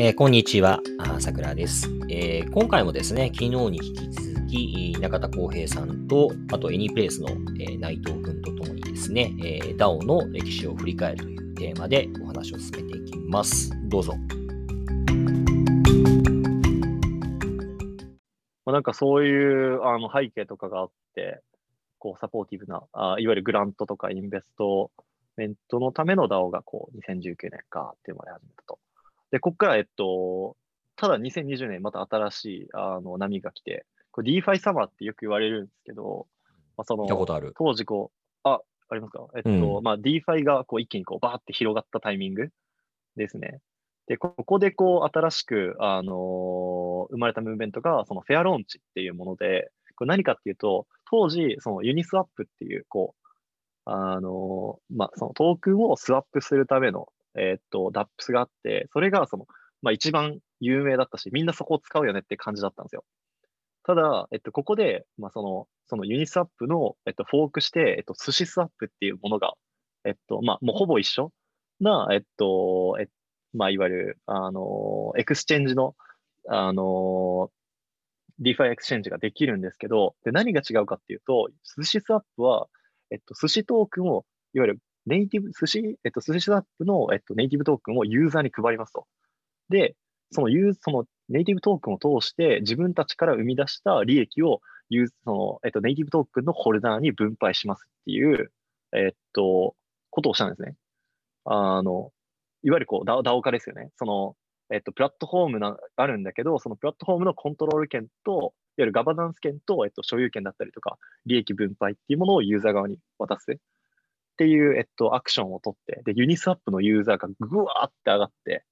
えー、こんにちは、さくらです、えー、今回もですね、昨日に引き続き、中田浩平さんと、あと、エニープレイスの、えー、内藤君とともにですね、えー、DAO の歴史を振り返るというテーマでお話を進めていきます。どうぞ。まあ、なんかそういうあの背景とかがあって、こうサポーティブなあ、いわゆるグラントとかインベストメントのための DAO がこう2019年かっていうのを始めたと。で、ここから、えっと、ただ2020年また新しいあの波が来て、これ DeFi サマーってよく言われるんですけど、まあ、その当時こう、あ、ありますか？えっと、うん、まあ DeFi がこう一気にこうバーって広がったタイミングですね。で、ここでこう新しく、あのー、生まれたムーブメントが、そのフェアローンチっていうもので、これ何かっていうと、当時、そのユニスワップっていう、こう、あのー、まあ、そのトークンをスワップするためのえー、っと、 DApps があって、それがその、まあ一番有名だったし、みんなそこを使うよねって感じだったんですよ。ただ、えっと、ここで、まあその、そのユニスワップの、えっと、フォークして、えっと、寿司スワップっていうものが、えっと、まあもうほぼ一緒な、えっと、えまあいわゆる、あの、エクスチェンジの、あの、DeFi エクスチェンジができるんですけど、で、何が違うかっていうと、寿司スワップは、えっと、寿司トークンを、いわゆるネイティブ、寿司、えっと、寿司スワップの、えっと、ネイティブトークンをユーザーに配りますと。で、そのユー、そのネイティブトークンを通して自分たちから生み出した利益をユーその、えっと、ネイティブトークンのホルダーに分配しますっていう、えっと、ことをしたんですね。あの、いわゆるこう、 DAO 化ですよね。その、えっと、プラットフォームがあるんだけど、そのプラットフォームのコントロール権と、いわゆるガバナンス権と、えっと、所有権だったりとか、利益分配っていうものをユーザー側に渡す。っていう、えっと、アクションを取って、で、ユニスワップのユーザーがぐわーって上がって、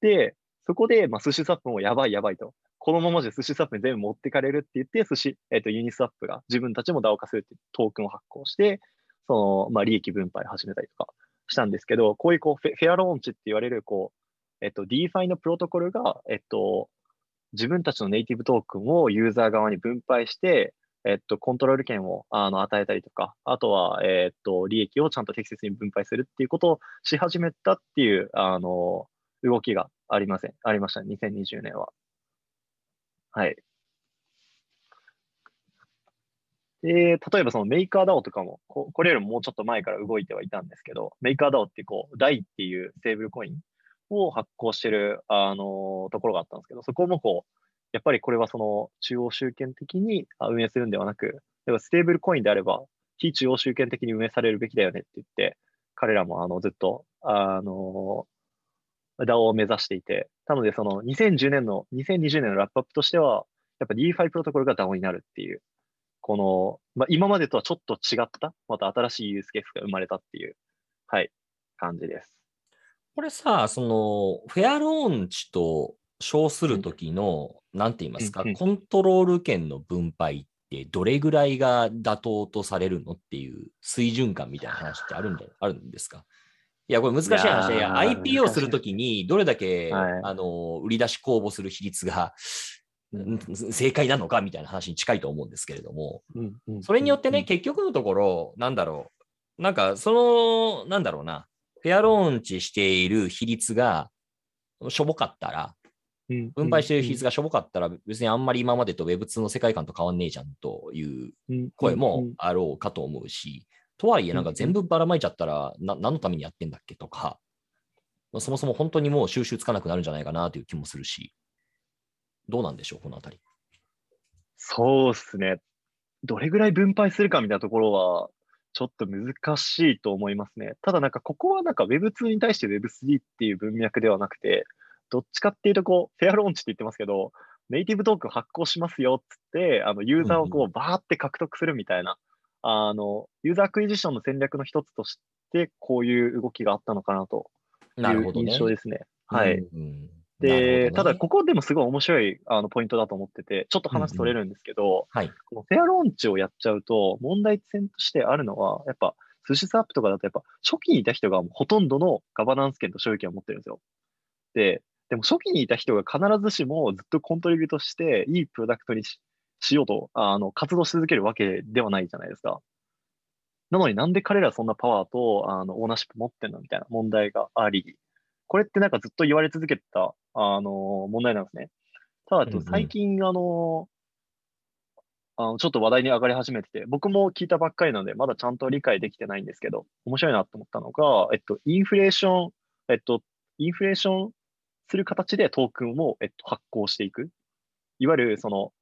で、そこで、まあ、寿司スワップもやばいやばいと。このままじゃ寿司スワップに全部持ってかれるって言って、寿司、えっと、ユニスワップが自分たちも DAO 化するってトークンを発行して、その、まあ、利益分配を始めたりとかしたんですけど、こういうこうフェ、 fair launch って言われる、こう、えっと、DeFi のプロトコルが、えっと、自分たちのネイティブトークンをユーザー側に分配して、えっと、コントロール権をあの与えたりとか、あとは、えっと、利益をちゃんと適切に分配するっていうことをし始めたっていう、あの、動きがありません。ありました、2020年は。はい。で、例えばそのメーカー DAO とかもこ、これよりももうちょっと前から動いてはいたんですけど、メーカー DAO ってこう、DAI っていうセーブルコインを発行してる、あの、ところがあったんですけど、そこもこう、やっぱりこれはその中央集権的に運営するんではなく、ステーブルコインであれば、非中央集権的に運営されるべきだよねって言って、彼らもあのずっと、あの、DAO を目指していて、なのでその2010年の、2020年のラップアップとしては、やっぱ DeFi プロトコルが DAO になるっていう、この、まあ、今までとはちょっと違った、また新しいユースケースが生まれたっていう、はい、感じです。これさ、その、フェアローンチと称するときの、なんて言いますか、コントロール権の分配ってどれぐらいが妥当とされるのっていう水準感みたいな話ってあるんだあ。るんですか？いや、これ難しい話。で、IPO するときにどれだけ、はい、あの売り出し公募する比率が正解なのかみたいな話に近いと思うんですけれども、それによってね、結局のところ、なんだろう、なんかその、なんだろうな、フェアローンチしている比率がしょぼかったら、分配してる比率がしょぼかったら、別にあんまり今までと Web2 の世界観と変わんねえじゃんという声もあろうかと思うし、とはいえ、なんか全部ばらまいちゃったら、な何のためにやってんだっけとか、そもそも本当にもう収集つかなくなるんじゃないかなという気もするし、どうなんでしょう、このあたり。そうですね。どれぐらい分配するかみたいなところは、ちょっと難しいと思いますね。ただなんかここはなんか Web2 に対して Web3 っていう文脈ではなくて、どっちかっていうと、こう、 fair launch って言ってますけど、ネイティブトークン発行しますよっつって、あの、ユーザーをこう、バーって獲得するみたいな、あの、 user acquisition の戦略の一つとして、こういう動きがあったのかなという印象ですね。ねはい。うんで、ね、ただここでもすごい面白いあのポイントだと思ってて、ちょっと話取れるんですけど、うんうん、はい、このフェアローンチをやっちゃうと、問題点としてあるのは、やっぱ、寿司スアップとかだと、やっぱ初期にいた人がほとんどのガバナンス権と所有権を持ってるんですよ。で、でも初期にいた人が必ずしもずっとコントリビュートしていいプロダクトにしようとあの活動し続けるわけではないじゃないですか。なのになんで彼らそんなパワーとあのオーナーシップ持ってんのみたいな問題があり、これってなんかずっと言われ続けてた、あの、問題なんですね。ただ、最近、あの、あの、ちょっと話題に上がり始めてて、僕も聞いたばっかりなので、まだちゃんと理解できてないんですけど、面白いなと思ったのが、えっと、インフレーション、えっと、インフレーションする形でトークンを、えっと、発行していく。いわゆる、その、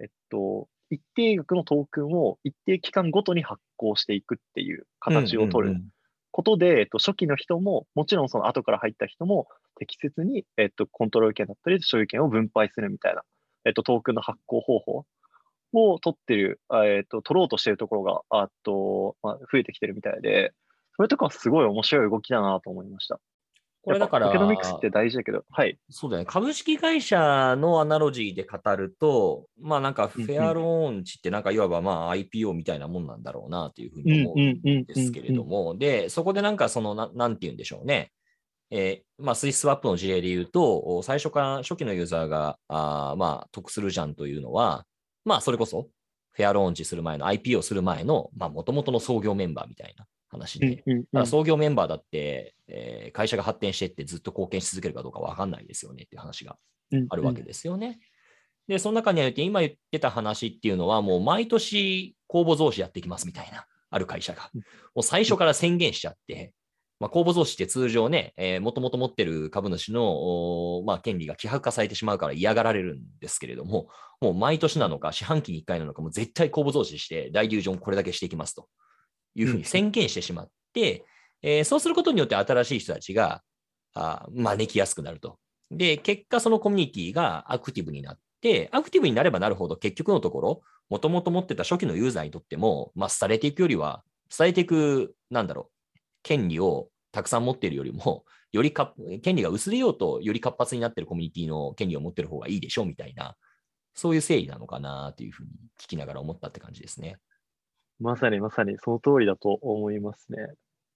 えっと、一定額のトークンを一定期間ごとに発行していくっていう形を取ることで、えっと、初期の人も、もちろんその後から入った人も適切に、えっと、コントロール権だったり、所有権を分配するみたいな、えっと、トークンの発行方法を取ってる、えっと、取ろうとしてるところが、あと、まあ、増えてきてるみたいで、それとかすごい面白い動きだなと思いました。これだから、トケノミクスって大事だけど、はい。そうだね。株式会社のアナロジーで語ると、まあなんかフェアローンチってなんかいわばまあ IPO みたいなもんなんだろうなというふうに思うんですけれども、で、そこでなんかそのな、なんて言うんでしょうね。えー、まあ、スイスワップの事例で言うと、最初から初期のユーザーが、あまあ、得するじゃんというのは、まあ、それこそ、フェアローンチする前の IPO する前の、まあ、もともとの創業メンバーみたいな話で、創業メンバーだって、えー、会社が発展してってずっと貢献し続けるかどうかわかんないですよねっていう話があるわけですよね。で、その中にあって今言ってた話っていうのは、もう毎年公募増資やっていきますみたいな、ある会社が。もう最初から宣言しちゃって、まあ、公募増資って通常ね、えー、もともと持ってる株主の、まあ、権利が希薄化されてしまうから嫌がられるんですけれども、もう毎年なのか、四半期に1回なのか、もう絶対公募増資して、大流上これだけしていきますというふうに宣言してしまって、うん、えー、そうすることによって新しい人たちがあ招きやすくなると。で、結果そのコミュニティがアクティブになって、アクティブになればなるほど結局のところ、もともと持ってた初期のユーザーにとっても、まあ、されていくよりは、されていく、なんだろう、権利をたくさん持っているよりも、よりか権利が薄れようと、より活発になっているコミュニティの権利を持っている方がいいでしょうみたいな、そういう整理なのかなというふうに聞きながら思ったって感じですね。まさにまさにその通りだと思いますね。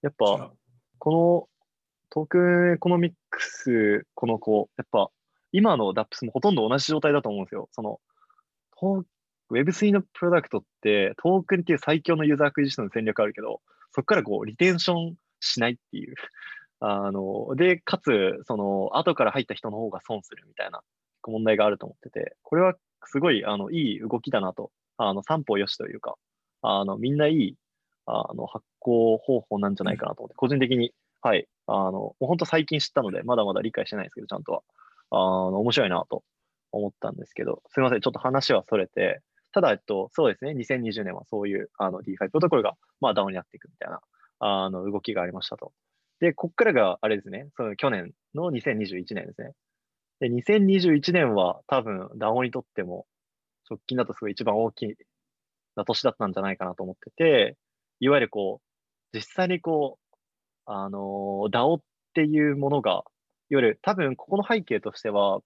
やっぱ、この token economics、この子、やっぱ今の DApps もほとんど同じ状態だと思うんですよ。その Web3 のプロダクトってトークンっていう最強の user acquisition の戦略あるけど、そこからこうリテンションしないっていう。あの、で、かつ、その、後から入った人の方が損するみたいな問題があると思ってて、これはすごい、あの、いい動きだなと、あの、三方よしというか、あの、みんないい、あの、発行方法なんじゃないかなと思って、個人的に、はい、あの、もう本当最近知ったので、まだまだ理解してないですけど、ちゃんとは、あの、面白いなと思ったんですけど、すみません、ちょっと話はそれて、ただ、えっと、そうですね、2020年はそういう、あの、DeFi プロトコルが、まあ、ダウンになっていくみたいなあの動きがありましたと。で、こっからがあれですね、その去年の2021年ですね。で、2021年は多分、ダオにとっても、直近だとすごい一番大きいな年だったんじゃないかなと思ってて、いわゆるこう、実際にこう、あの、ダオっていうものが、いわゆる多分ここの背景としては、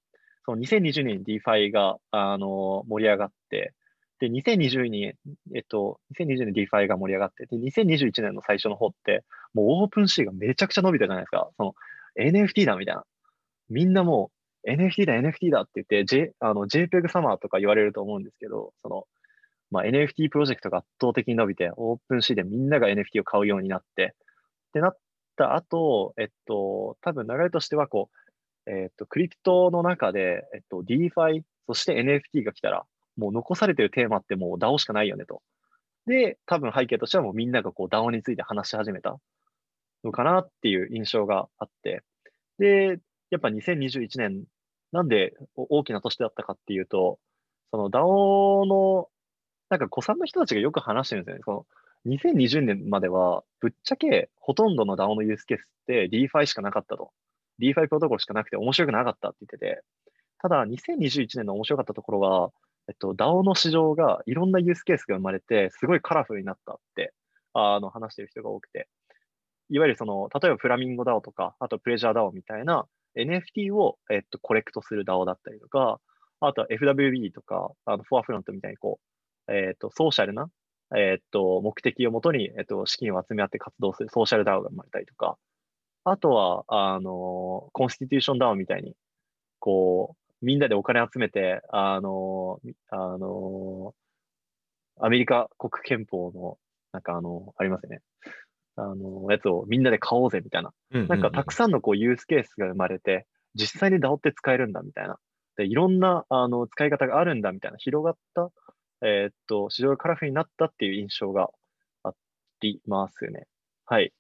その2020年に DeFi が、あの、盛り上がって、で、2020年、えっと、2020年 DeFi が盛り上がって、で、2021年の最初の方って、もうオープンシーがめちゃくちゃ伸びたじゃないですか。その NFT だみたいな。みんなもう NFT だ、NFT だって言って、J、あの JPEG サマーとか言われると思うんですけど、その、まあ、NFT プロジェクトが圧倒的に伸びて、オープンシーでみんなが NFT を買うようになって、ってなった後、えっと、多分流れとしては、こう、えっと、クリプトの中で、えっと、DeFi、そして NFT が来たら、もう残されてるテーマってもう DAO しかないよねと。で、多分背景としてはもうみんながこう DAO について話し始めたのかなっていう印象があって、で、やっぱ2021年、なんで大きな年だったかっていうと、その DAO の、なんか古参の人たちがよく話してるんですよね。その2020年までは、ぶっちゃけほとんどの DAO のユースケースって DeFi しかなかったと。DeFi プロトコルしかなくて面白くなかったって言ってて、ただ2021年の面白かったところは、えっと、DAO の市場がいろんなユースケースが生まれて、すごいカラフルになったって、あの、話してる人が多くて。いわゆるその、例えばフラミンゴ DAO とか、あとプレジャー DAO みたいな NFT を、えっと、コレクトする DAO だったりとか、あとは FWB とか、あの、フォアフロントみたいにこう、えっ、ー、と、ソーシャルな、えっ、ー、と、目的をもとに、えっ、ー、と、資金を集め合って活動するソーシャル DAO が生まれたりとか、あとは、あの、コンスティテューション DAO みたいに、こう、みんなでお金集めて、あの、あの、アメリカ国憲法の、なんかあの、ありますよね。あの、やつをみんなで買おうぜみたいな。なんかたくさんのこうユースケースが生まれて、実際に DAO って使えるんだみたいな。で、いろんなあの使い方があるんだみたいな広がったえー、っと、市場がカラフルになったっていう印象がありますね。はい。